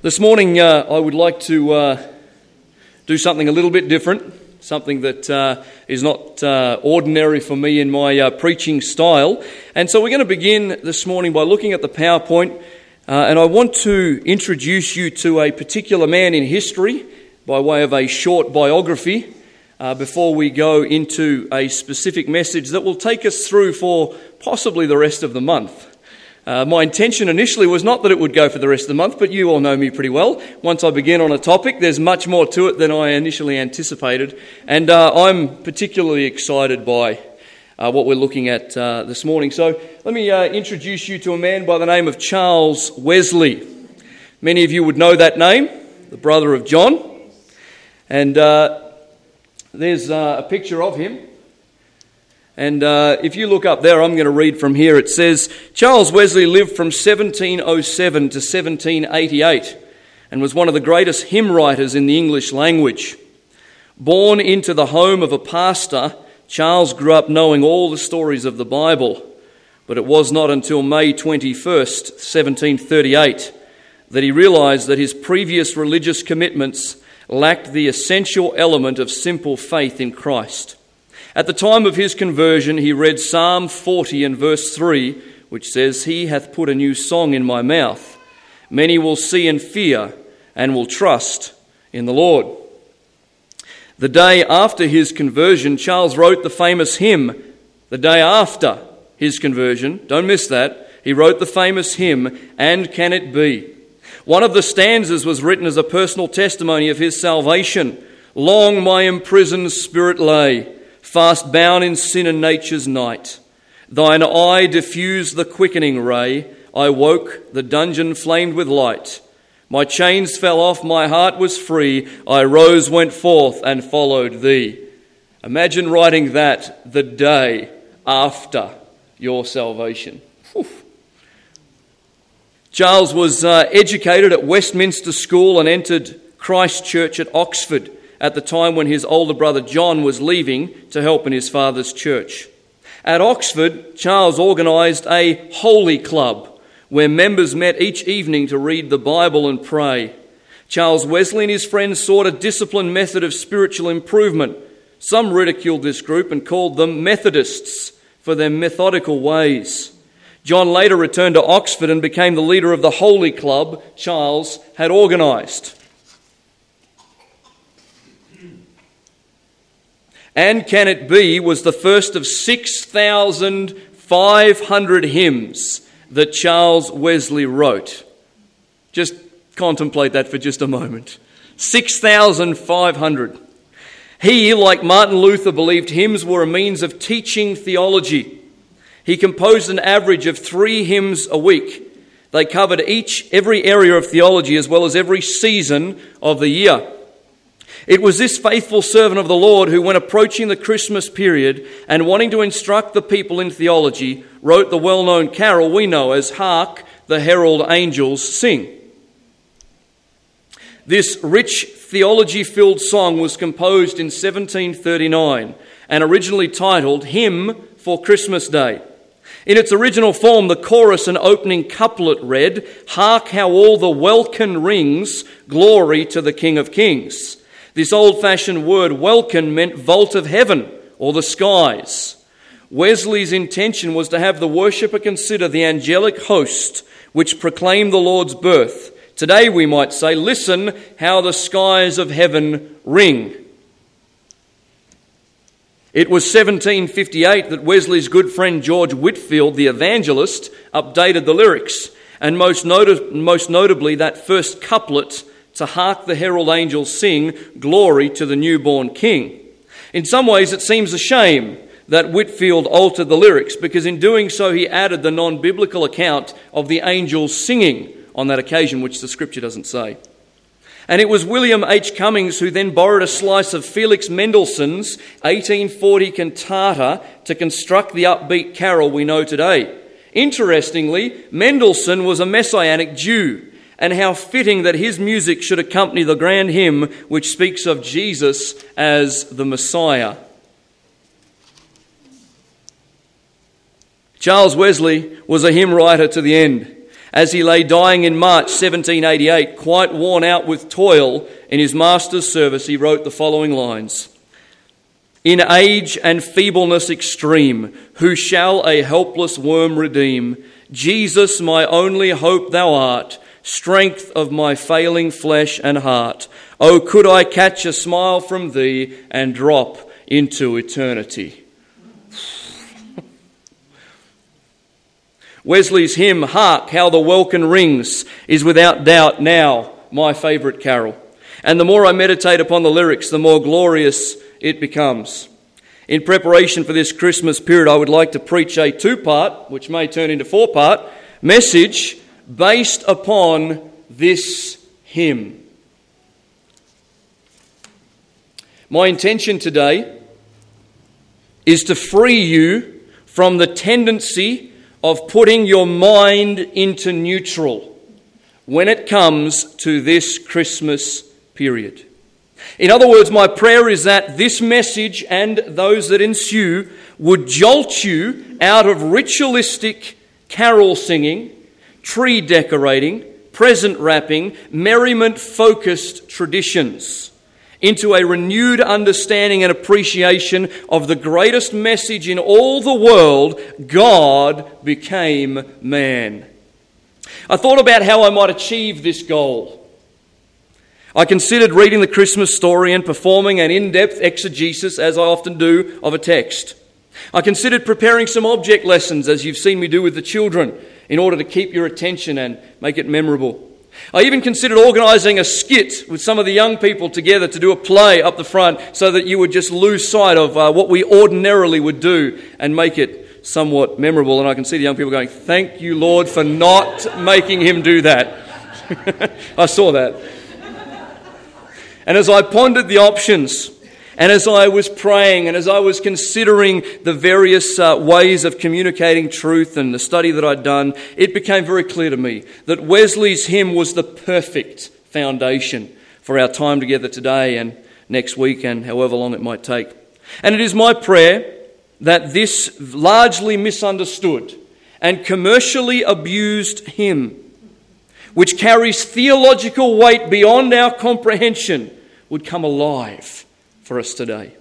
This morning, uh, I would like to uh, do something a little bit different, something that uh, is not uh, ordinary for me in my uh, preaching style. And so, we're going to begin this morning by looking at the PowerPoint. Uh, and I want to introduce you to a particular man in history by way of a short biography before we go into a specific message that will take us through for possibly the rest of the month. Uh, my intention initially was not that it would go for the rest of the month, but you all know me pretty well. Once I begin on a topic, there's much more to it than I initially anticipated. And uh, I'm particularly excited by uh, what we're looking at uh, this morning. So let me uh, introduce you to a man by the name of Charles Wesley. Many of you would know that name, the brother of John. And uh, there's a picture of him. And uh, if you look up there, I'm going to read from here. It says Charles Wesley lived from 1707 to 1788 and was one of the greatest hymn writers in the English language. Born into the home of a pastor, Charles grew up knowing all the stories of the Bible. But it was not until May 21st, 1738, that he realized that his previous religious commitments lacked the essential element of simple faith in Christ. At the time of his conversion, he read Psalm 40 and verse 3, which says, He hath put a new song in my mouth. Many will see and fear and will trust in the Lord. The day after his conversion, Charles wrote the famous hymn. The day after his conversion, don't miss that, he wrote the famous hymn, And Can It Be? One of the stanzas was written as a personal testimony of his salvation. Long my imprisoned spirit lay fast bound in sin and nature's night. Thine eye diffused the quickening ray. I woke, the dungeon flamed with light. My chains fell off, my heart was free. I rose, went forth, and followed thee. Imagine writing that the day after your salvation. Whew. Charles was uh, educated at Westminster School and entered Christ Church at Oxford at the time when his older brother John was leaving to help in his father's church. At Oxford, Charles organised a holy club where members met each evening to read the Bible and pray. Charles Wesley and his friends sought a disciplined method of spiritual improvement. Some ridiculed this group and called them Methodists for their methodical ways. John later returned to Oxford and became the leader of the Holy Club Charles had organised. And Can It Be was the first of 6,500 hymns that Charles Wesley wrote. Just contemplate that for just a moment. 6,500. He, like Martin Luther, believed hymns were a means of teaching theology. He composed an average of three hymns a week. They covered each, every area of theology as well as every season of the year. It was this faithful servant of the Lord who, when approaching the Christmas period and wanting to instruct the people in theology, wrote the well known carol we know as Hark the Herald Angels Sing. This rich theology filled song was composed in 1739 and originally titled Hymn for Christmas Day. In its original form, the chorus and opening couplet read, Hark how all the welkin rings, glory to the King of Kings. This old fashioned word, welkin, meant vault of heaven or the skies. Wesley's intention was to have the worshipper consider the angelic host which proclaimed the Lord's birth. Today we might say, listen how the skies of heaven ring. It was 1758 that Wesley's good friend George Whitefield, the evangelist, updated the lyrics, and most, not- most notably that first couplet to hark the herald angels sing, Glory to the newborn King. In some ways, it seems a shame that Whitefield altered the lyrics because in doing so, he added the non biblical account of the angels singing on that occasion, which the scripture doesn't say. And it was William H. Cummings who then borrowed a slice of Felix Mendelssohn's 1840 cantata to construct the upbeat carol we know today. Interestingly, Mendelssohn was a Messianic Jew and how fitting that his music should accompany the grand hymn which speaks of Jesus as the Messiah. Charles Wesley was a hymn writer to the end, As he lay dying in March 1788, quite worn out with toil in his master's service, he wrote the following lines In age and feebleness extreme, who shall a helpless worm redeem? Jesus, my only hope thou art, strength of my failing flesh and heart. Oh, could I catch a smile from thee and drop into eternity? Wesley's hymn, Hark, How the Welkin Rings, is without doubt now my favourite carol. And the more I meditate upon the lyrics, the more glorious it becomes. In preparation for this Christmas period, I would like to preach a two part, which may turn into four part, message based upon this hymn. My intention today is to free you from the tendency of putting your mind into neutral when it comes to this Christmas period. In other words, my prayer is that this message and those that ensue would jolt you out of ritualistic carol singing, tree decorating, present wrapping, merriment focused traditions into a renewed understanding and appreciation of the greatest message in all the world God became man. I thought about how I might achieve this goal. I considered reading the Christmas story and performing an in depth exegesis, as I often do, of a text. I considered preparing some object lessons, as you've seen me do with the children, in order to keep your attention and make it memorable. I even considered organising a skit with some of the young people together to do a play up the front so that you would just lose sight of uh, what we ordinarily would do and make it somewhat memorable. And I can see the young people going, Thank you, Lord, for not making him do that. I saw that. And as I pondered the options, and as I was praying and as I was considering the various uh, ways of communicating truth and the study that I'd done, it became very clear to me that Wesley's hymn was the perfect foundation for our time together today and next week and however long it might take. And it is my prayer that this largely misunderstood and commercially abused hymn, which carries theological weight beyond our comprehension, would come alive for us today.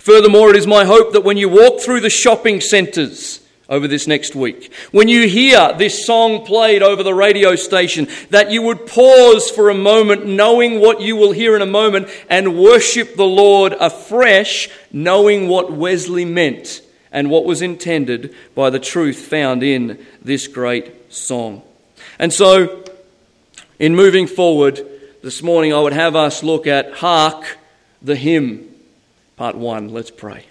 Furthermore, it is my hope that when you walk through the shopping centres over this next week, when you hear this song played over the radio station, that you would pause for a moment, knowing what you will hear in a moment, and worship the Lord afresh, knowing what Wesley meant and what was intended by the truth found in this great song. And so, in moving forward this morning, I would have us look at Hark the hymn, part one. Let's pray.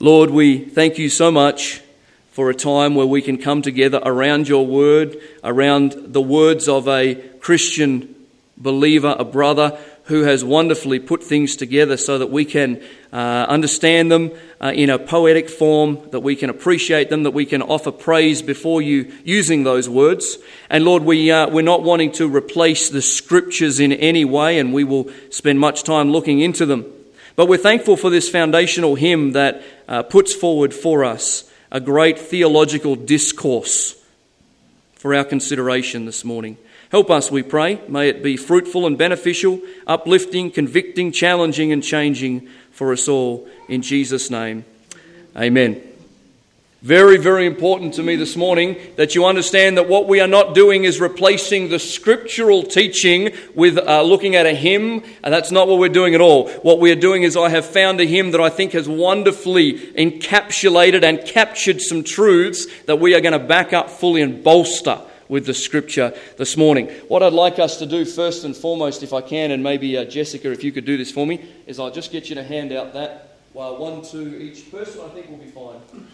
Lord, we thank you so much for a time where we can come together around your word, around the words of a Christian believer, a brother who has wonderfully put things together so that we can uh, understand them uh, in a poetic form, that we can appreciate them, that we can offer praise before you using those words. And Lord, we, uh, we're not wanting to replace the scriptures in any way, and we will spend much time looking into them. But we're thankful for this foundational hymn that uh, puts forward for us a great theological discourse for our consideration this morning. Help us, we pray. May it be fruitful and beneficial, uplifting, convicting, challenging, and changing for us all. In Jesus' name, amen. Very, very important to me this morning that you understand that what we are not doing is replacing the scriptural teaching with uh, looking at a hymn. And that's not what we're doing at all. What we are doing is I have found a hymn that I think has wonderfully encapsulated and captured some truths that we are going to back up fully and bolster with the scripture this morning. What I'd like us to do first and foremost, if I can, and maybe uh, Jessica, if you could do this for me, is I'll just get you to hand out that. Well, one, two each person, I think will be fine.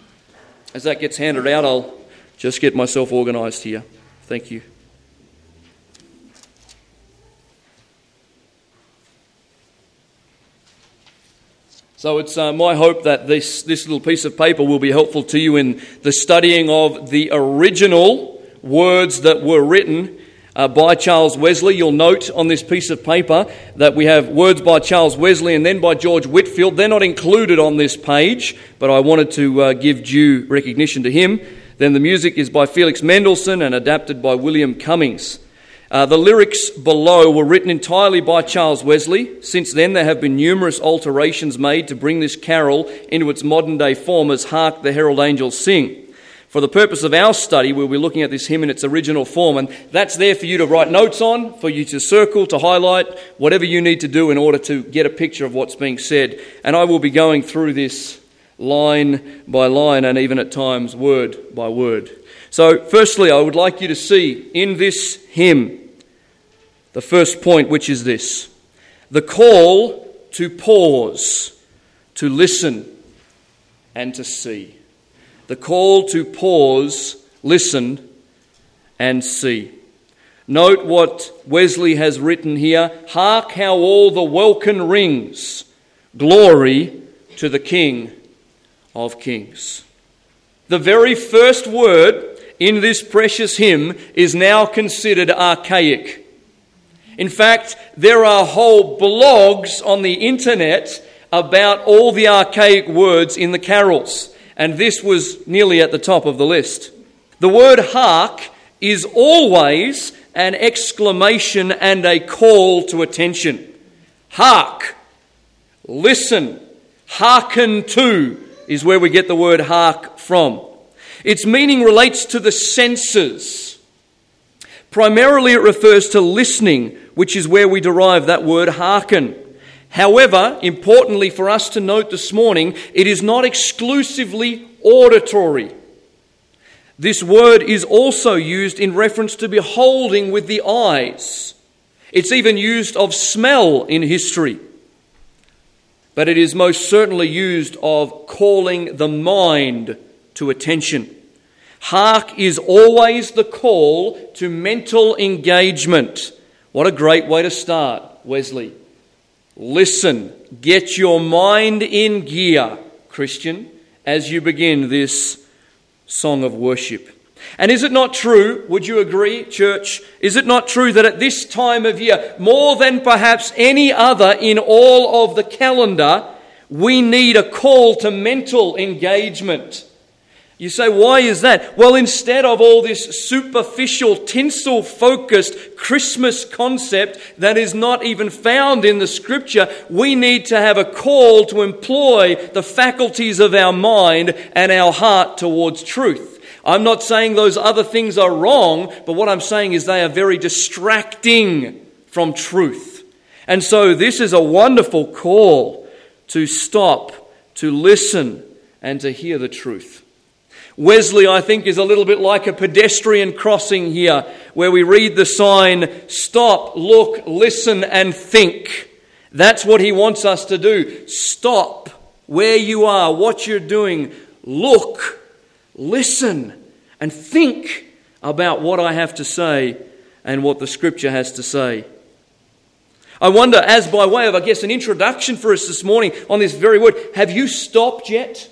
As that gets handed out, I'll just get myself organised here. Thank you. So it's uh, my hope that this, this little piece of paper will be helpful to you in the studying of the original words that were written uh, by Charles Wesley. You'll note on this piece of paper that we have words by Charles Wesley and then by George Whitefield. They're not included on this page, but I wanted to uh, give due recognition to him. Then the music is by Felix Mendelssohn and adapted by William Cummings. Uh, the lyrics below were written entirely by Charles Wesley. Since then, there have been numerous alterations made to bring this carol into its modern day form as Hark the Herald Angels Sing. For the purpose of our study, we'll be looking at this hymn in its original form, and that's there for you to write notes on, for you to circle, to highlight, whatever you need to do in order to get a picture of what's being said. And I will be going through this line by line and even at times word by word. So, firstly, I would like you to see in this hymn the first point, which is this the call to pause, to listen, and to see. The call to pause, listen, and see. Note what Wesley has written here Hark how all the welkin rings, glory to the King of Kings. The very first word in this precious hymn is now considered archaic. In fact, there are whole blogs on the internet about all the archaic words in the carols, and this was nearly at the top of the list. The word hark is always an exclamation and a call to attention. Hark! Listen! Hearken to is where we get the word hark from. Its meaning relates to the senses. Primarily, it refers to listening which is where we derive that word hearken. However, importantly for us to note this morning, it is not exclusively auditory. This word is also used in reference to beholding with the eyes. It's even used of smell in history. But it is most certainly used of calling the mind to attention. Hark is always the call to mental engagement what a great way to start, Wesley. Listen, get your mind in gear, Christian, as you begin this song of worship. And is it not true, would you agree, church? Is it not true that at this time of year, more than perhaps any other in all of the calendar, we need a call to mental engagement? You say, why is that? Well, instead of all this superficial, tinsel focused Christmas concept that is not even found in the scripture, we need to have a call to employ the faculties of our mind and our heart towards truth. I'm not saying those other things are wrong, but what I'm saying is they are very distracting from truth. And so this is a wonderful call to stop, to listen, and to hear the truth. Wesley, I think, is a little bit like a pedestrian crossing here, where we read the sign, Stop, look, listen, and think. That's what he wants us to do. Stop where you are, what you're doing. Look, listen, and think about what I have to say and what the scripture has to say. I wonder, as by way of, I guess, an introduction for us this morning on this very word, have you stopped yet?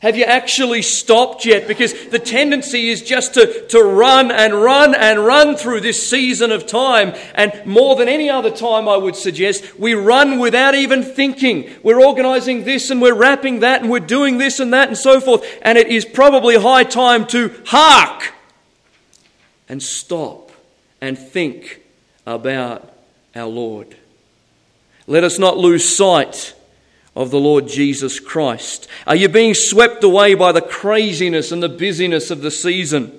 Have you actually stopped yet? Because the tendency is just to, to run and run and run through this season of time. And more than any other time, I would suggest, we run without even thinking. We're organizing this and we're wrapping that and we're doing this and that and so forth. And it is probably high time to hark and stop and think about our Lord. Let us not lose sight of the Lord Jesus Christ? Are you being swept away by the craziness and the busyness of the season?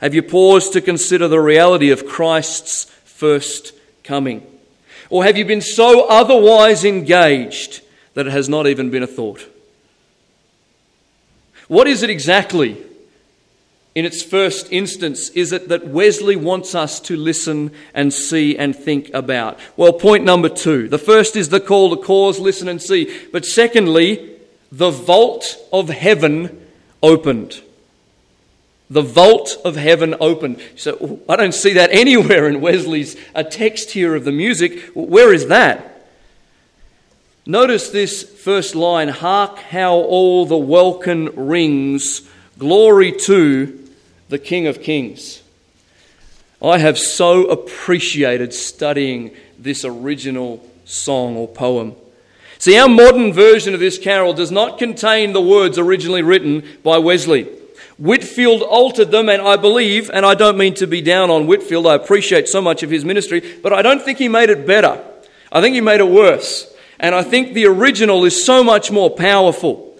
Have you paused to consider the reality of Christ's first coming? Or have you been so otherwise engaged that it has not even been a thought? What is it exactly in its first instance is it that Wesley wants us to listen and see and think about? Well, point number two. The first is the call to cause, listen and see. But secondly, the vault of heaven opened. The vault of heaven opened. So I don't see that anywhere in Wesley's a text here of the music. Where is that? Notice this first line Hark how all the welkin rings, glory to the King of Kings. I have so appreciated studying this original song or poem. See, our modern version of this carol does not contain the words originally written by Wesley. Whitefield altered them, and I believe, and I don't mean to be down on Whitefield, I appreciate so much of his ministry, but I don't think he made it better. I think he made it worse. And I think the original is so much more powerful.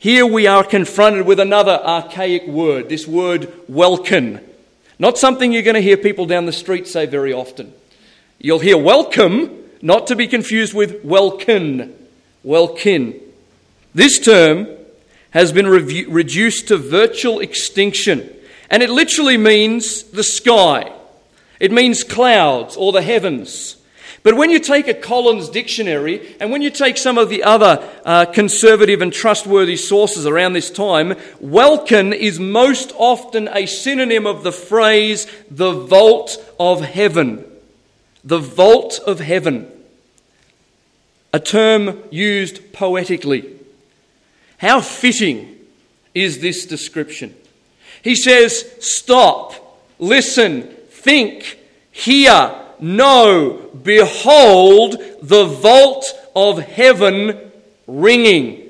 Here we are confronted with another archaic word, this word welkin. Not something you're going to hear people down the street say very often. You'll hear welcome, not to be confused with welkin. Welkin. This term has been re- reduced to virtual extinction, and it literally means the sky. It means clouds or the heavens. But when you take a Collins dictionary and when you take some of the other uh, conservative and trustworthy sources around this time, welkin is most often a synonym of the phrase the vault of heaven. The vault of heaven. A term used poetically. How fitting is this description? He says, Stop, listen, think, hear, know, behold the vault of heaven ringing.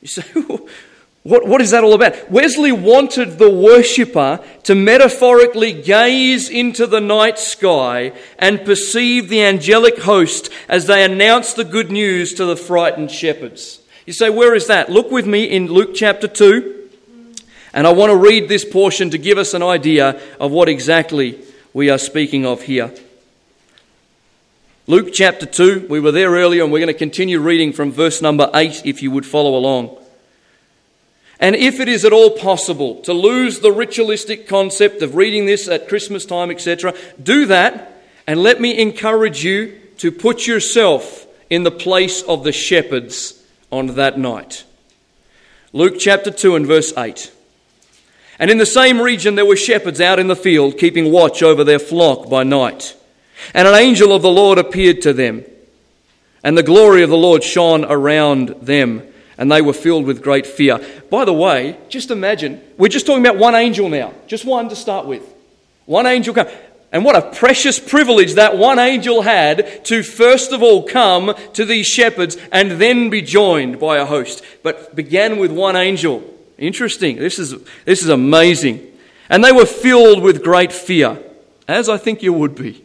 You say, what, what is that all about? Wesley wanted the worshipper to metaphorically gaze into the night sky and perceive the angelic host as they announce the good news to the frightened shepherds. You say, where is that? Look with me in Luke chapter 2. And I want to read this portion to give us an idea of what exactly we are speaking of here. Luke chapter 2, we were there earlier and we're going to continue reading from verse number 8 if you would follow along. And if it is at all possible to lose the ritualistic concept of reading this at Christmas time, etc., do that and let me encourage you to put yourself in the place of the shepherds on that night. Luke chapter 2 and verse 8. And in the same region there were shepherds out in the field, keeping watch over their flock by night. And an angel of the Lord appeared to them, and the glory of the Lord shone around them, and they were filled with great fear. By the way, just imagine, we're just talking about one angel now, just one to start with. One angel come. And what a precious privilege that one angel had to first of all come to these shepherds and then be joined by a host. But began with one angel. Interesting. This is, this is amazing. And they were filled with great fear, as I think you would be.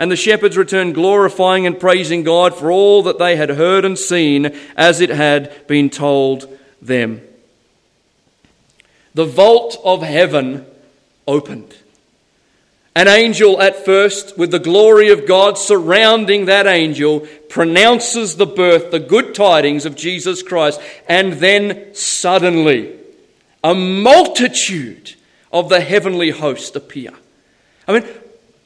And the shepherds returned glorifying and praising God for all that they had heard and seen as it had been told them. The vault of heaven opened. An angel, at first, with the glory of God surrounding that angel, pronounces the birth, the good tidings of Jesus Christ, and then suddenly, a multitude of the heavenly host appear. I mean,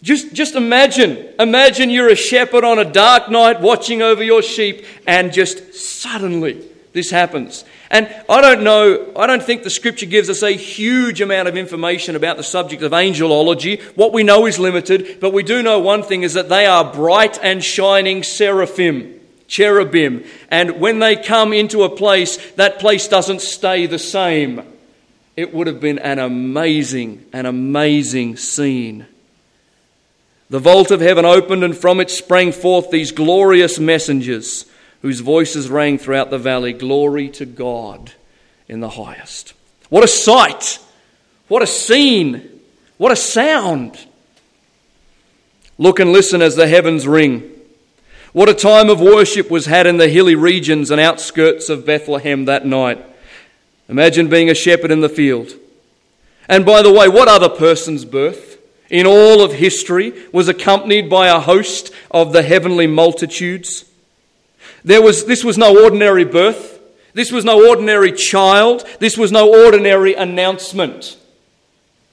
just, just imagine, imagine you're a shepherd on a dark night watching over your sheep, and just suddenly this happens. And I don't know, I don't think the scripture gives us a huge amount of information about the subject of angelology. What we know is limited, but we do know one thing is that they are bright and shining seraphim, cherubim. And when they come into a place, that place doesn't stay the same. It would have been an amazing, an amazing scene. The vault of heaven opened, and from it sprang forth these glorious messengers, whose voices rang throughout the valley Glory to God in the highest. What a sight! What a scene! What a sound! Look and listen as the heavens ring. What a time of worship was had in the hilly regions and outskirts of Bethlehem that night. Imagine being a shepherd in the field And by the way, what other person's birth in all of history was accompanied by a host of the heavenly multitudes? There was, this was no ordinary birth. This was no ordinary child. This was no ordinary announcement.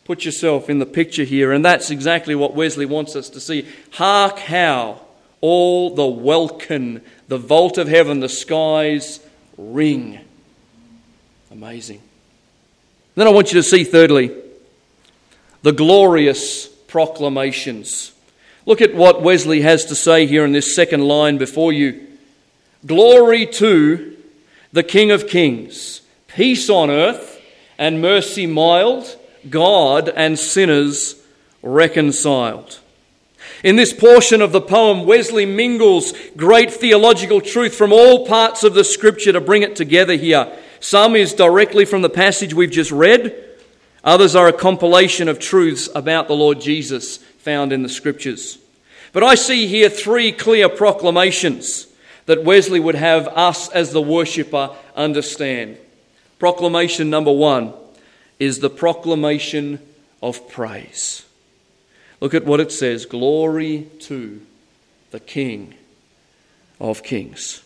Put yourself in the picture here, and that's exactly what Wesley wants us to see. Hark how all the welkin, the vault of heaven, the skies ring. Amazing. Then I want you to see, thirdly, the glorious proclamations. Look at what Wesley has to say here in this second line before you. Glory to the King of Kings, peace on earth and mercy mild, God and sinners reconciled. In this portion of the poem, Wesley mingles great theological truth from all parts of the scripture to bring it together here. Some is directly from the passage we've just read, others are a compilation of truths about the Lord Jesus found in the scriptures. But I see here three clear proclamations that Wesley would have us as the worshipper understand. Proclamation number one is the proclamation of praise. Look at what it says Glory to the King of Kings.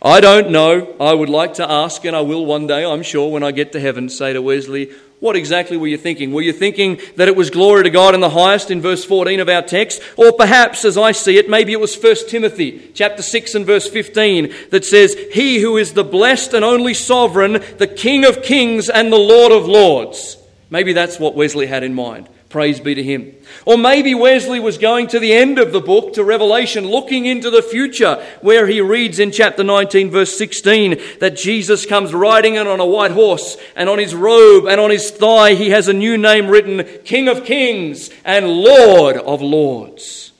I don't know. I would like to ask, and I will one day, I'm sure, when I get to heaven, say to Wesley, what exactly were you thinking? Were you thinking that it was glory to God in the highest in verse 14 of our text? Or perhaps, as I see it, maybe it was 1 Timothy chapter 6 and verse 15 that says, He who is the blessed and only sovereign, the King of kings and the Lord of lords. Maybe that's what Wesley had in mind. Praise be to him. Or maybe Wesley was going to the end of the book, to Revelation, looking into the future, where he reads in chapter 19, verse 16, that Jesus comes riding in on a white horse, and on his robe and on his thigh he has a new name written King of Kings and Lord of Lords.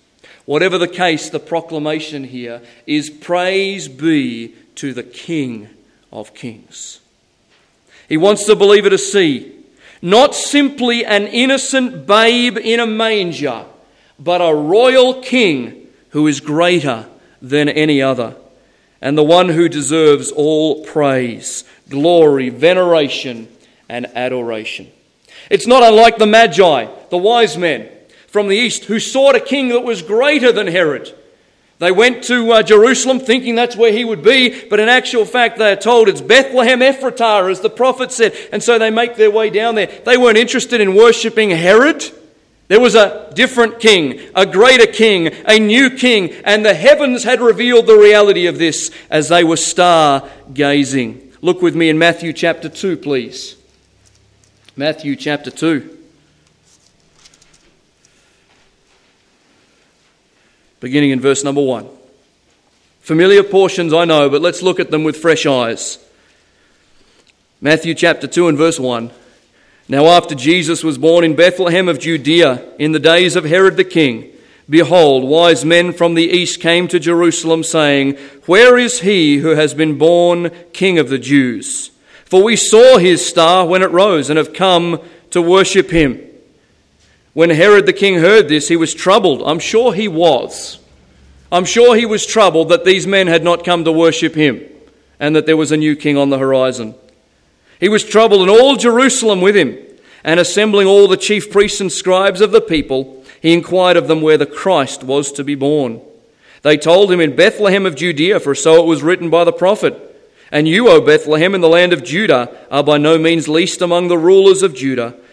Whatever the case, the proclamation here is praise be to the King of Kings. He wants the believer to see not simply an innocent babe in a manger, but a royal king who is greater than any other, and the one who deserves all praise, glory, veneration, and adoration. It's not unlike the Magi, the wise men from the east, who sought a king that was greater than Herod. They went to uh, Jerusalem thinking that's where he would be, but in actual fact, they are told it's Bethlehem Ephratah, as the prophet said, and so they make their way down there. They weren't interested in worshipping Herod. There was a different king, a greater king, a new king, and the heavens had revealed the reality of this as they were star gazing. Look with me in Matthew chapter 2, please. Matthew chapter 2. Beginning in verse number 1. Familiar portions, I know, but let's look at them with fresh eyes. Matthew chapter 2 and verse 1. Now, after Jesus was born in Bethlehem of Judea in the days of Herod the king, behold, wise men from the east came to Jerusalem, saying, Where is he who has been born king of the Jews? For we saw his star when it rose and have come to worship him. When Herod the king heard this, he was troubled. I'm sure he was. I'm sure he was troubled that these men had not come to worship him and that there was a new king on the horizon. He was troubled, and all Jerusalem with him. And assembling all the chief priests and scribes of the people, he inquired of them where the Christ was to be born. They told him in Bethlehem of Judea, for so it was written by the prophet. And you, O Bethlehem, in the land of Judah, are by no means least among the rulers of Judah.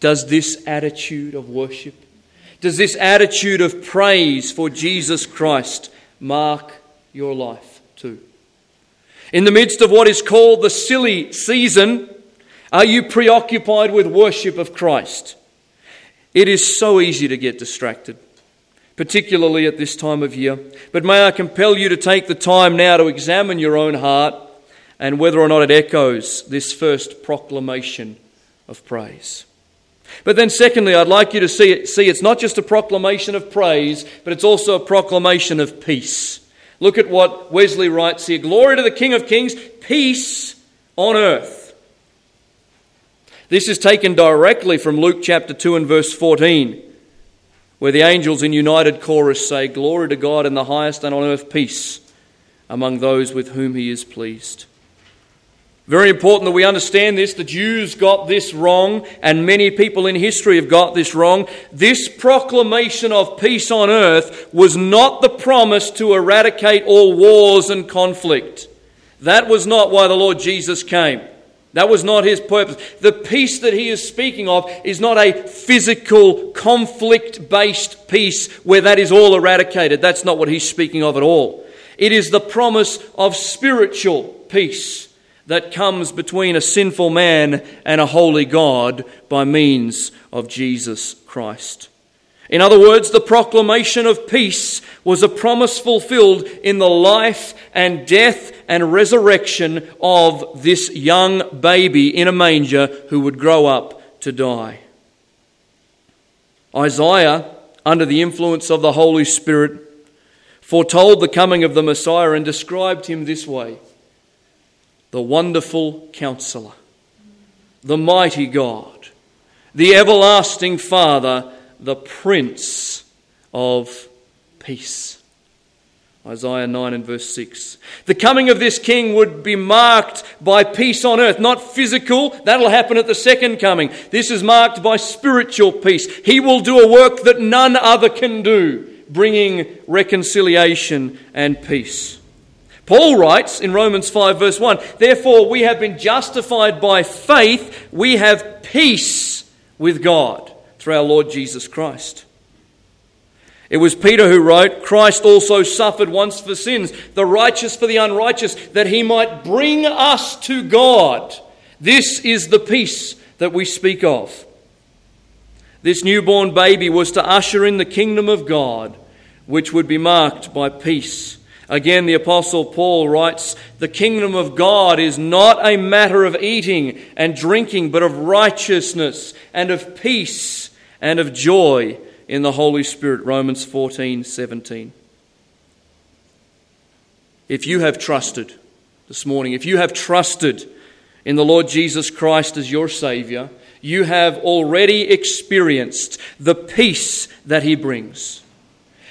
does this attitude of worship, Does this attitude of praise for Jesus Christ mark your life too? In the midst of what is called the silly season, are you preoccupied with worship of Christ? It is so easy to get distracted, particularly at this time of year. But may I compel you to take the time now to examine your own heart and whether or not it echoes this first proclamation of praise. But then, secondly, I'd like you to see, it, see it's not just a proclamation of praise, but it's also a proclamation of peace. Look at what Wesley writes here Glory to the King of Kings, peace on earth. This is taken directly from Luke chapter 2 and verse 14, where the angels in united chorus say, Glory to God in the highest and on earth peace among those with whom he is pleased. Very important that we understand this. The Jews got this wrong, and many people in history have got this wrong. This proclamation of peace on earth was not the promise to eradicate all wars and conflict. That was not why the Lord Jesus came. That was not his purpose. The peace that he is speaking of is not a physical, conflict based peace where that is all eradicated. That's not what he's speaking of at all. It is the promise of spiritual peace that comes between a sinful man and a holy God by means of Jesus Christ. In other words, the proclamation of peace was a promise fulfilled in the life and death and resurrection of this young baby in a manger who would grow up to die. Isaiah, under the influence of the Holy Spirit, foretold the coming of the Messiah and described him this way the wonderful counselor, the mighty God, the everlasting Father, the Prince of Peace. Isaiah 9 and verse 6. The coming of this king would be marked by peace on earth, not physical. That'll happen at the second coming. This is marked by spiritual peace. He will do a work that none other can do, bringing reconciliation and peace. Paul writes in Romans 5, verse 1 Therefore, we have been justified by faith, we have peace with God through our Lord Jesus Christ. It was Peter who wrote, Christ also suffered once for sins, the righteous for the unrighteous, that he might bring us to God. This is the peace that we speak of. This newborn baby was to usher in the kingdom of God, which would be marked by peace Again, the Apostle Paul writes, The kingdom of God is not a matter of eating and drinking, but of righteousness and of peace and of joy in the Holy Spirit. Romans 14 17. If you have trusted this morning, if you have trusted in the Lord Jesus Christ as your Savior, you have already experienced the peace that He brings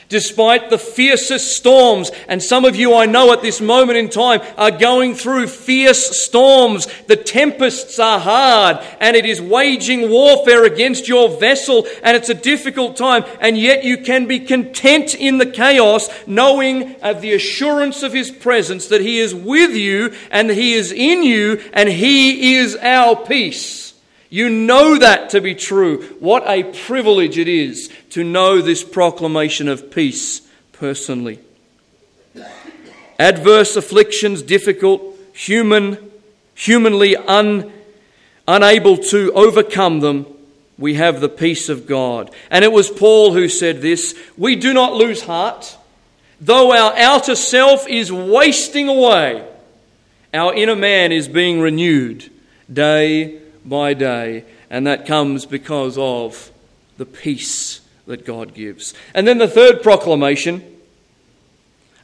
despite the fiercest storms. And some of you I know at this moment in time are going through fierce storms. The tempests are hard and it is waging warfare against your vessel and it's a difficult time. And yet you can be content in the chaos knowing of the assurance of His presence that He is with you and He is in you and He is our peace. You know that to be true. What a privilege it is to know this proclamation of peace personally. Adverse afflictions, difficult, human, humanly un, unable to overcome them, we have the peace of God. And it was Paul who said this We do not lose heart. Though our outer self is wasting away, our inner man is being renewed day by day, and that comes because of the peace that God gives. And then the third proclamation,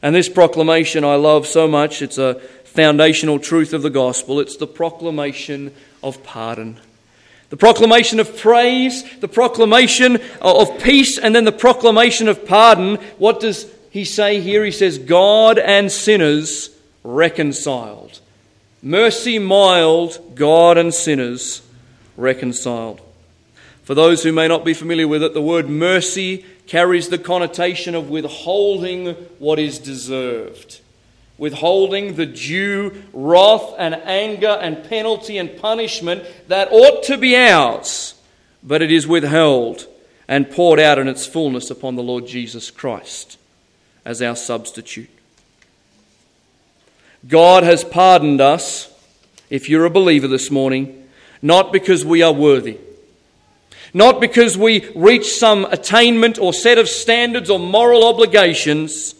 and this proclamation I love so much, it's a foundational truth of the gospel, it's the proclamation of pardon. The proclamation of praise, the proclamation of peace, and then the proclamation of pardon. What does he say here? He says, God and sinners reconciled. Mercy mild, God and sinners reconciled. For those who may not be familiar with it, the word mercy carries the connotation of withholding what is deserved, withholding the due wrath and anger and penalty and punishment that ought to be ours, but it is withheld and poured out in its fullness upon the Lord Jesus Christ as our substitute. God has pardoned us, if you're a believer this morning, not because we are worthy, not because we reach some attainment or set of standards or moral obligations,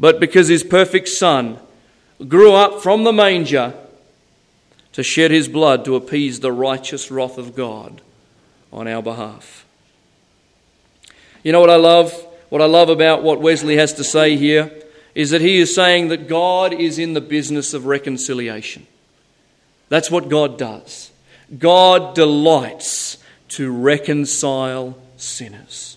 but because His perfect Son grew up from the manger to shed His blood to appease the righteous wrath of God on our behalf. You know what I love? What I love about what Wesley has to say here is that he is saying that God is in the business of reconciliation. That's what God does. God delights to reconcile sinners.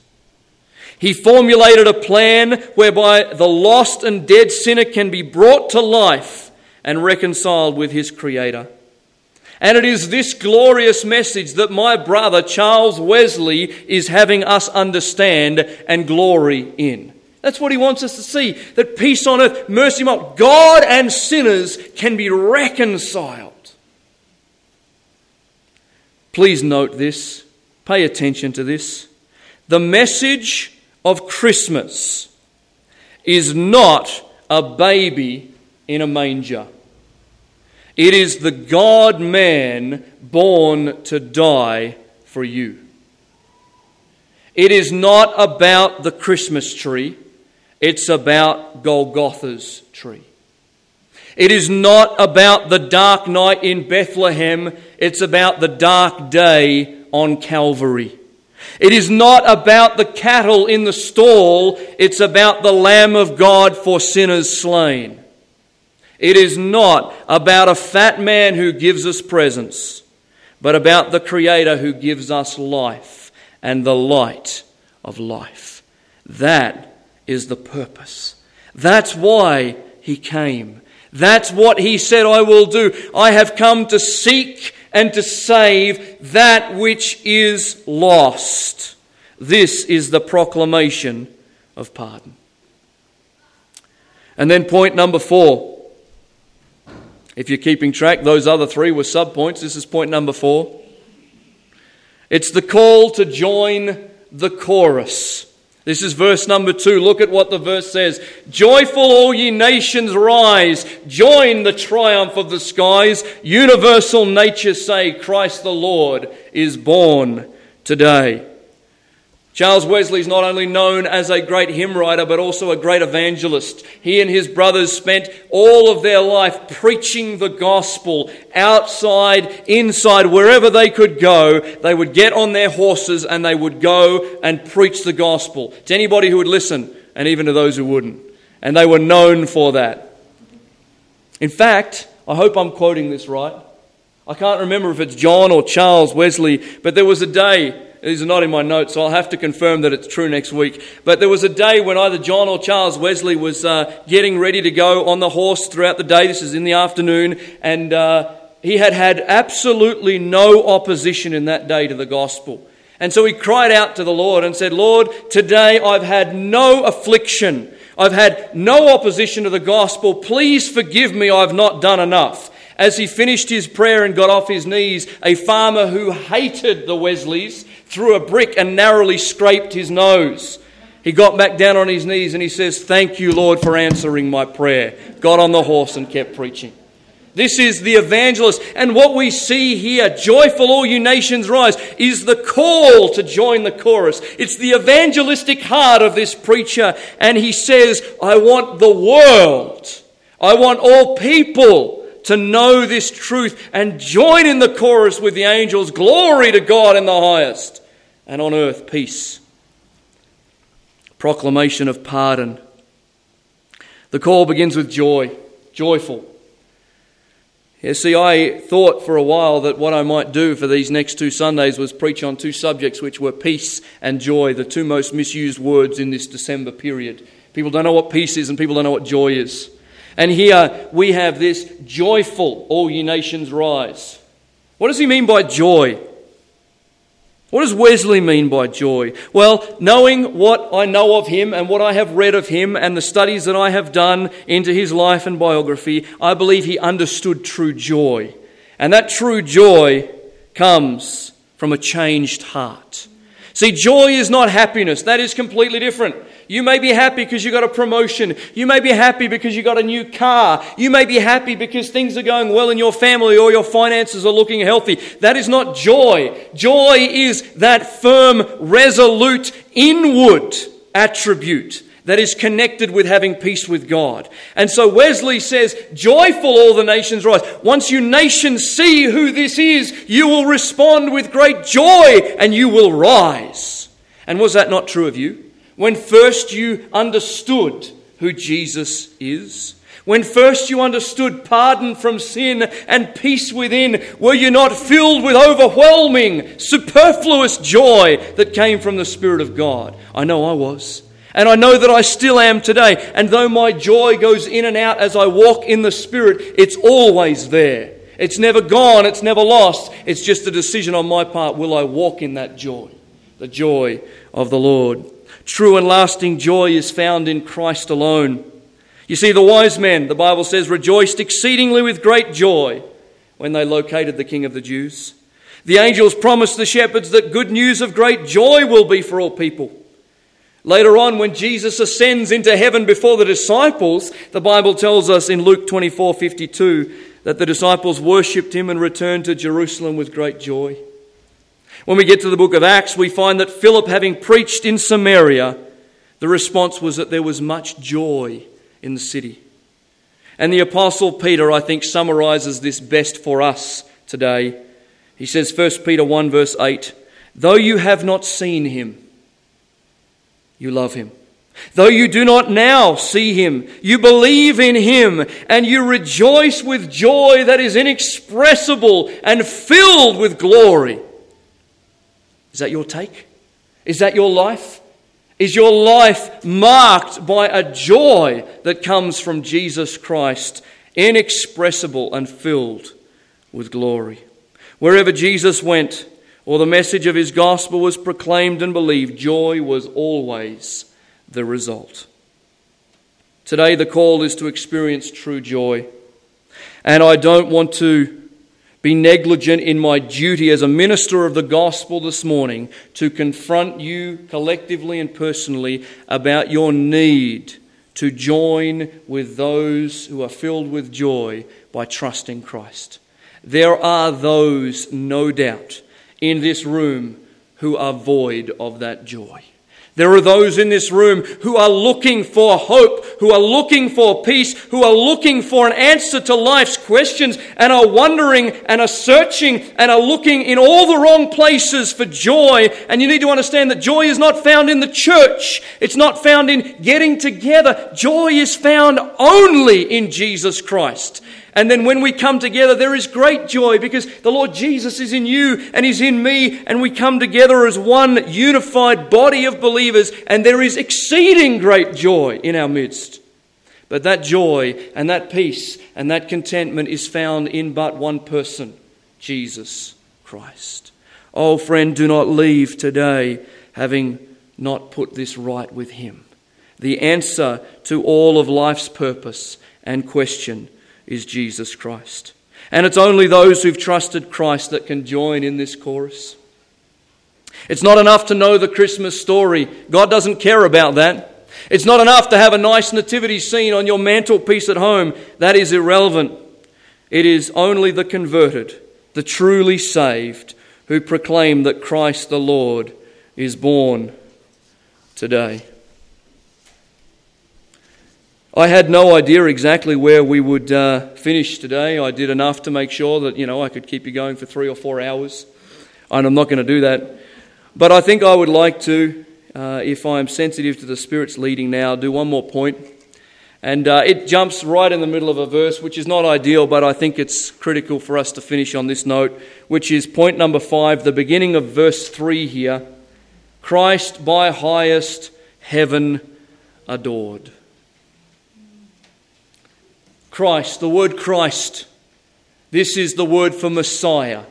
He formulated a plan whereby the lost and dead sinner can be brought to life and reconciled with his Creator. And it is this glorious message that my brother Charles Wesley is having us understand and glory in. That's what he wants us to see that peace on earth, mercy on God and sinners can be reconciled. Please note this, pay attention to this. The message of Christmas is not a baby in a manger. It is the God man born to die for you. It is not about the Christmas tree, it's about Golgotha's tree. It is not about the dark night in Bethlehem, it's about the dark day on Calvary. It is not about the cattle in the stall, it's about the Lamb of God for sinners slain. It is not about a fat man who gives us presents, but about the Creator who gives us life and the light of life. That is the purpose. That's why He came. That's what He said, I will do. I have come to seek and to save that which is lost. This is the proclamation of pardon. And then point number four if you're keeping track, those other three were subpoints. This is point number four. It's the call to join the chorus. This is verse number two. Look at what the verse says Joyful, all ye nations, rise. Join the triumph of the skies. Universal nature say, Christ the Lord is born today. Charles Wesley is not only known as a great hymn writer, but also a great evangelist. He and his brothers spent all of their life preaching the gospel outside, inside, wherever they could go. They would get on their horses and they would go and preach the gospel to anybody who would listen and even to those who wouldn't. And they were known for that. In fact, I hope I'm quoting this right. I can't remember if it's John or Charles Wesley, but there was a day these are not in my notes, so I'll have to confirm that it's true next week. But there was a day when either John or Charles Wesley was uh, getting ready to go on the horse throughout the day. This is in the afternoon, and uh, he had had absolutely no opposition in that day to the gospel. And so he cried out to the Lord and said, Lord, today I've had no affliction. I've had no opposition to the gospel. Please forgive me, I've not done enough. As he finished his prayer and got off his knees, a farmer who hated the Wesleys threw a brick and narrowly scraped his nose. He got back down on his knees and he says, Thank you, Lord, for answering my prayer. Got on the horse and kept preaching. This is the evangelist. And what we see here, joyful all you nations rise, is the call to join the chorus. It's the evangelistic heart of this preacher. And he says, I want the world, I want all people to know this truth and join in the chorus with the angels. Glory to God in the highest and on earth peace. Proclamation of pardon. The call begins with joy, joyful. Yeah, see, I thought for a while that what I might do for these next two Sundays was preach on two subjects, which were peace and joy, the two most misused words in this December period. People don't know what peace is, and people don't know what joy is. And here we have this joyful, all ye nations rise. What does he mean by joy? What does Wesley mean by joy? Well, knowing what I know of him and what I have read of him and the studies that I have done into his life and biography, I believe he understood true joy. And that true joy comes from a changed heart. See, joy is not happiness. That is completely different. You may be happy because you got a promotion. You may be happy because you got a new car. You may be happy because things are going well in your family or your finances are looking healthy. That is not joy. Joy is that firm, resolute, inward attribute that is connected with having peace with God. And so Wesley says, Joyful all the nations rise. Once you nations see who this is, you will respond with great joy and you will rise. And was that not true of you? When first you understood who Jesus is? When first you understood pardon from sin and peace within, were you not filled with overwhelming, superfluous joy that came from the Spirit of God? I know I was. And I know that I still am today. And though my joy goes in and out as I walk in the Spirit, it's always there. It's never gone, it's never lost. It's just a decision on my part will I walk in that joy? The joy of the Lord. True and lasting joy is found in Christ alone. You see, the wise men, the Bible says, rejoiced exceedingly with great joy when they located the King of the Jews. The angels promised the shepherds that good news of great joy will be for all people. Later on, when Jesus ascends into heaven before the disciples, the Bible tells us in Luke 24 52 that the disciples worshipped him and returned to Jerusalem with great joy. When we get to the book of Acts, we find that Philip, having preached in Samaria, the response was that there was much joy in the city. And the Apostle Peter, I think, summarizes this best for us today. He says, 1 Peter 1, verse 8, Though you have not seen him, you love him. Though you do not now see him, you believe in him and you rejoice with joy that is inexpressible and filled with glory. Is that your take? Is that your life? Is your life marked by a joy that comes from Jesus Christ, inexpressible and filled with glory? Wherever Jesus went, or the message of his gospel was proclaimed and believed, joy was always the result. Today, the call is to experience true joy. And I don't want to be negligent in my duty as a minister of the gospel this morning to confront you collectively and personally about your need to join with those who are filled with joy by trusting Christ. There are those, no doubt, in this room who are void of that joy. There are those in this room who are looking for hope, who are looking for peace, who are looking for an answer to life's questions and are wondering and are searching and are looking in all the wrong places for joy. And you need to understand that joy is not found in the church. It's not found in getting together. Joy is found only in Jesus Christ. And then when we come together, there is great joy because the Lord Jesus is in you and He's in me, and we come together as one unified body of believers, and there is exceeding great joy in our midst. But that joy and that peace and that contentment is found in but one person Jesus Christ. Oh, friend, do not leave today having not put this right with Him. The answer to all of life's purpose and question is Jesus Christ. And it's only those who've trusted Christ that can join in this chorus. It's not enough to know the Christmas story. God doesn't care about that. It's not enough to have a nice nativity scene on your mantelpiece at home. That is irrelevant. It is only the converted, the truly saved, who proclaim that Christ the Lord is born today. I had no idea exactly where we would uh, finish today. I did enough to make sure that, you know, I could keep you going for three or four hours. And I'm not going to do that. But I think I would like to, uh, if I'm sensitive to the Spirit's leading now, do one more point. And uh, it jumps right in the middle of a verse, which is not ideal, but I think it's critical for us to finish on this note, which is point number five, the beginning of verse three here Christ by highest heaven adored. Christ, the word Christ, this is the word for Messiah.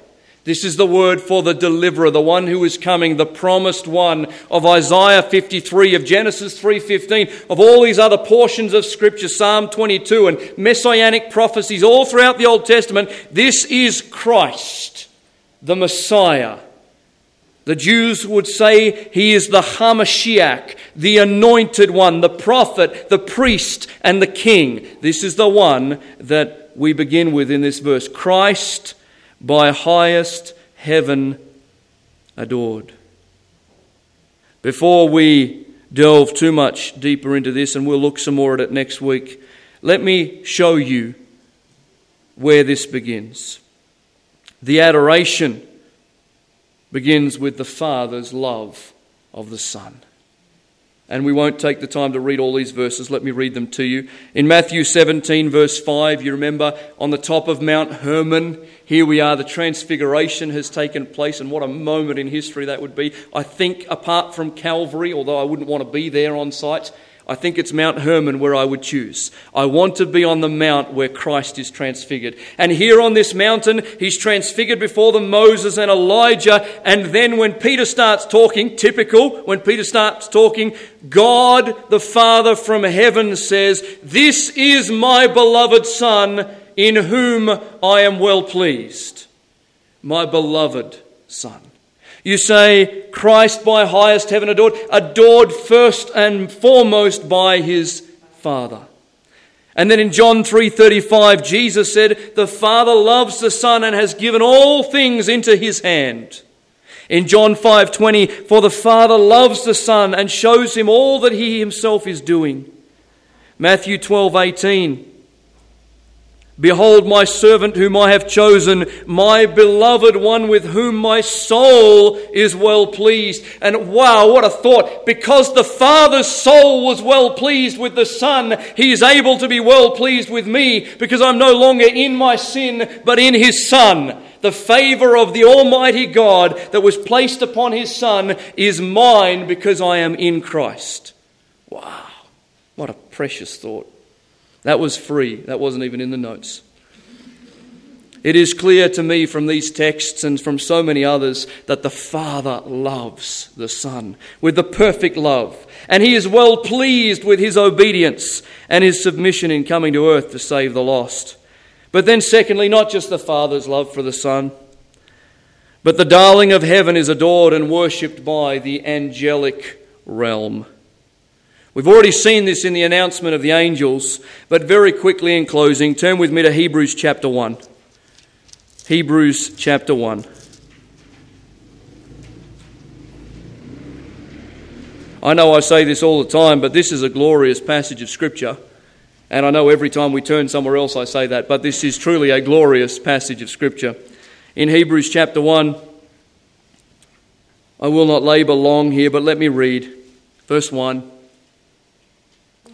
This is the word for the deliverer, the one who is coming, the promised one of Isaiah 53, of Genesis 3:15, of all these other portions of scripture, Psalm 22 and messianic prophecies all throughout the Old Testament. This is Christ, the Messiah, The Jews would say he is the Hamashiach, the anointed one, the prophet, the priest, and the king. This is the one that we begin with in this verse Christ by highest heaven adored. Before we delve too much deeper into this, and we'll look some more at it next week, let me show you where this begins. The adoration begins with the Father's love of the Son. And we won't take the time to read all these verses. Let me read them to you. In Matthew 17, verse 5, you remember on the top of Mount Hermon, here we are, the transfiguration has taken place, and what a moment in history that would be. I think, apart from Calvary, although I wouldn't want to be there on site, I think it's Mount Hermon where I would choose. I want to be on the mount where Christ is transfigured. And here on this mountain, he's transfigured before them Moses and Elijah. And then when Peter starts talking, typical, when Peter starts talking, God the Father from heaven says, This is my beloved Son in whom I am well pleased. My beloved Son. You say, Christ by highest heaven adored, adored first and foremost by his Father. And then in John 3:35 Jesus said, "The Father loves the Son and has given all things into his hand." In John 5:20, "For the Father loves the Son and shows him all that he himself is doing." Matthew 12:18, Behold, my servant whom I have chosen, my beloved one with whom my soul is well pleased. And wow, what a thought. Because the Father's soul was well pleased with the Son, he is able to be well pleased with me because I'm no longer in my sin, but in his Son. The favor of the Almighty God that was placed upon his Son is mine because I am in Christ. Wow, what a precious thought. That was free, that wasn't even in the notes. It is clear to me from these texts and from so many others that the Father loves the Son with the perfect love, and He is well pleased with His obedience and His submission in coming to earth to save the lost. But then, secondly, not just the Father's love for the Son, but the darling of heaven is adored and worshipped by the angelic realm. We've already seen this in the announcement of the angels, but very quickly in closing, turn with me to Hebrews chapter 1. Hebrews chapter 1. I know I say this all the time, but this is a glorious passage of Scripture. And I know every time we turn somewhere else I say that, but this is truly a glorious passage of Scripture. In Hebrews chapter 1, I will not labour long here, but let me read. Verse 1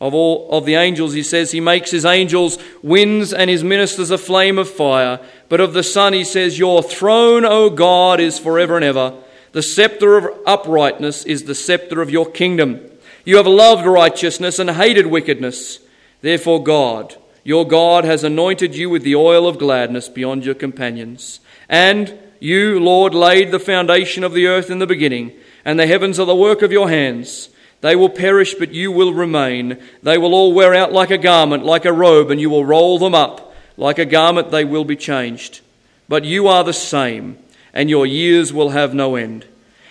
Of all of the angels, he says, he makes his angels winds and his ministers a flame of fire. But of the Son, he says, Your throne, O God, is forever and ever. The scepter of uprightness is the scepter of your kingdom. You have loved righteousness and hated wickedness. Therefore, God, your God, has anointed you with the oil of gladness beyond your companions. And you, Lord, laid the foundation of the earth in the beginning, and the heavens are the work of your hands. They will perish, but you will remain. They will all wear out like a garment, like a robe, and you will roll them up. Like a garment, they will be changed. But you are the same, and your years will have no end.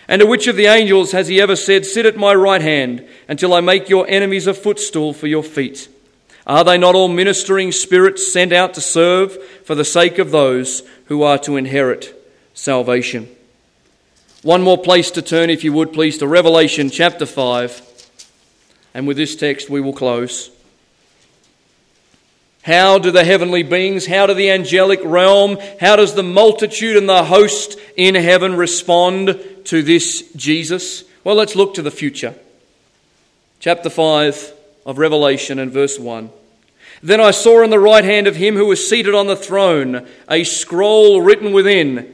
And to which of the angels has he ever said, Sit at my right hand until I make your enemies a footstool for your feet? Are they not all ministering spirits sent out to serve for the sake of those who are to inherit salvation? One more place to turn, if you would, please, to Revelation chapter 5. And with this text, we will close. How do the heavenly beings, how do the angelic realm, how does the multitude and the host in heaven respond to this Jesus? Well, let's look to the future. Chapter 5 of Revelation and verse 1. Then I saw in the right hand of him who was seated on the throne a scroll written within,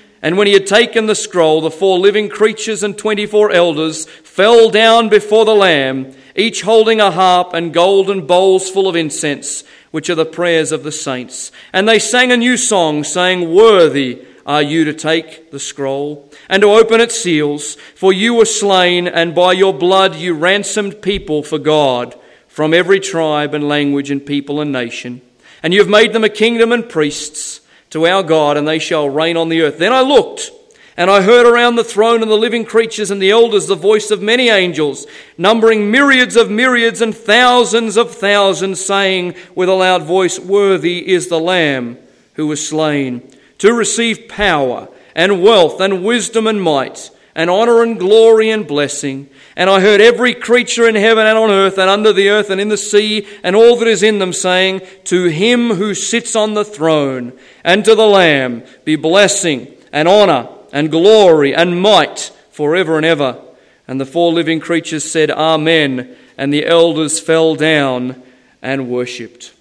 And when he had taken the scroll, the four living creatures and twenty four elders fell down before the Lamb, each holding a harp and golden bowls full of incense, which are the prayers of the saints. And they sang a new song, saying, Worthy are you to take the scroll and to open its seals, for you were slain, and by your blood you ransomed people for God from every tribe and language and people and nation. And you have made them a kingdom and priests to our God, and they shall reign on the earth. Then I looked, and I heard around the throne and the living creatures and the elders the voice of many angels, numbering myriads of myriads and thousands of thousands, saying with a loud voice, Worthy is the Lamb who was slain to receive power and wealth and wisdom and might and honor and glory and blessing. And I heard every creature in heaven and on earth and under the earth and in the sea and all that is in them saying, To him who sits on the throne and to the Lamb be blessing and honor and glory and might forever and ever. And the four living creatures said, Amen. And the elders fell down and worshipped.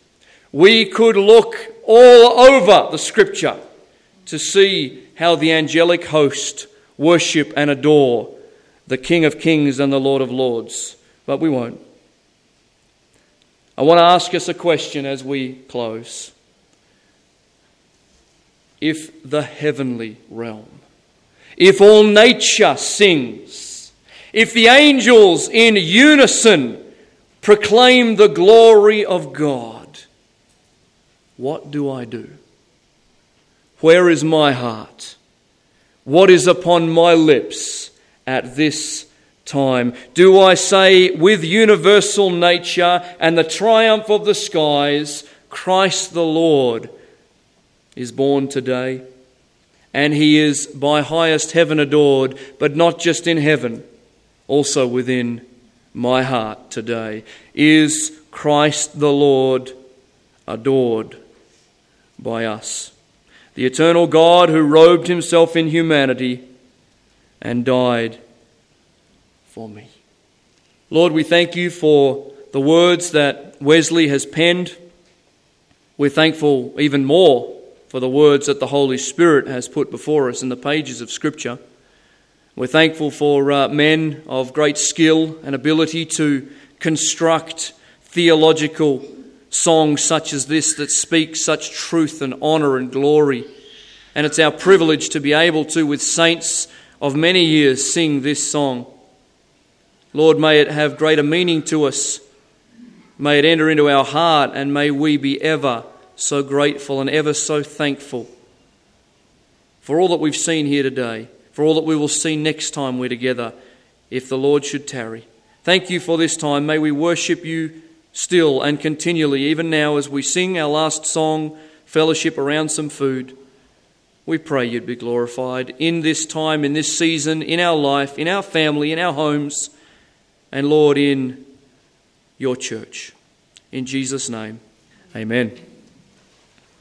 We could look all over the scripture to see how the angelic host worship and adore the King of Kings and the Lord of Lords, but we won't. I want to ask us a question as we close. If the heavenly realm, if all nature sings, if the angels in unison proclaim the glory of God, what do I do? Where is my heart? What is upon my lips at this time? Do I say with universal nature and the triumph of the skies, Christ the Lord is born today? And he is by highest heaven adored, but not just in heaven, also within my heart today. Is Christ the Lord adored by us? The eternal God who robed himself in humanity and died for me. Lord, we thank you for the words that Wesley has penned. We're thankful even more for the words that the Holy Spirit has put before us in the pages of Scripture. We're thankful for uh, men of great skill and ability to construct theological songs such as this that speak such truth and honour and glory. And it's our privilege to be able to, with saints of many years, sing this song. Lord, may it have greater meaning to us. May it enter into our heart, and may we be ever so grateful and ever so thankful for all that we've seen here today, for all that we will see next time we're together, if the Lord should tarry. Thank you for this time. May we worship you still and continually, even now as we sing our last song, fellowship around some food. We pray you'd be glorified in this time, in this season, in our life, in our family, in our homes, and Lord, in your church. In Jesus' name, amen.